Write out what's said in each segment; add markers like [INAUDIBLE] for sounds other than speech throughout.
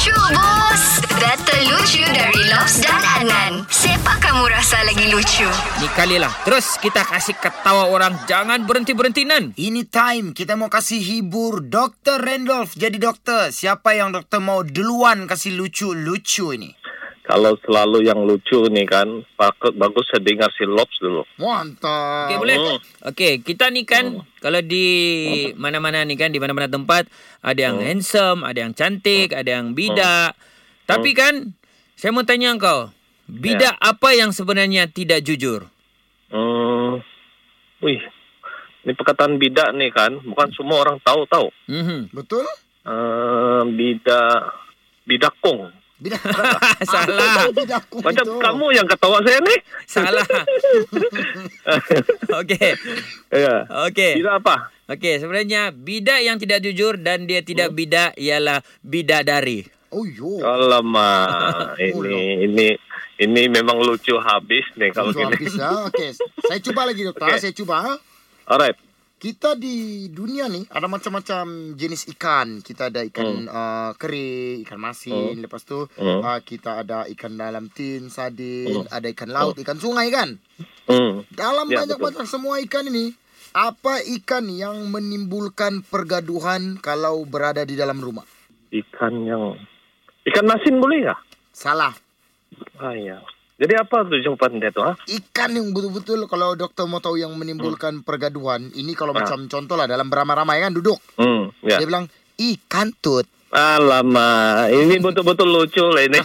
Lucu bos Data lucu dari Lobs dan Adnan Siapa kamu rasa lagi lucu? Ni kali lah. Terus kita kasih ketawa orang. Jangan berhenti-berhenti nan. Ini time kita mau kasih hibur Dr. Randolph jadi doktor. Siapa yang doktor mau duluan kasih lucu-lucu ini? Kalau selalu yang lucu nih kan, bagus, bagus saya dengar si Lobs dulu. Mantap. Okey boleh? Hmm. Okey, kita ni kan kalau di mana-mana ni kan di mana-mana tempat ada yang handsome, ada yang cantik, ada yang bidak. Tapi kan saya mau tanya kau, bidak apa yang sebenarnya tidak jujur? Hmm, wih, ini perkataan bidak nih kan, bukan semua orang tahu tahu. Mhm. Betul? Uh, bidak, bidakung. Bidak. [LAUGHS] Salah. Macam itu. kamu yang ketawa saya nih. Salah. [LAUGHS] Okey. ya. Okey. Bidak apa? Okey, sebenarnya bidak yang tidak jujur dan dia tidak bidak ialah bidadari. Oh yo. Alamak, ini ini ini memang lucu habis nih kalau Lucu gini. habis ya. Okey, saya cuba lagi dokter. Okey. Saya cuba. ha. Alright. Kita di dunia nih ada macam-macam jenis ikan. Kita ada ikan uh, kering, ikan masin. Lepas tu Hmm. uh, kita ada ikan dalam tin, sardin, ada ikan laut, ikan sungai kan. Hmm. Dalam Ya, banyak-banyak semua ikan ini, apa ikan yang menimbulkan pergaduhan kalau berada di dalam rumah? Ikan yang ikan masin boleh nggak? Salah. Ah ya. Jadi apa tuh jawaban dia tuh? ah? Ikan yang betul-betul kalau dokter mau tahu yang menimbulkan pergaduhan, ini kalau Ah. macam contoh lah dalam beramai-ramai kan duduk. Hmm. Ya. Dia bilang ikan tut. Alamak, ini betul-betul lucu lah ini. [LAUGHS]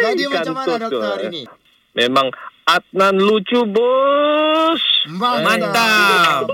Jadi Ikan macam mana dokter tuh. hari ini? Memang Adnan lucu bos. Mantap.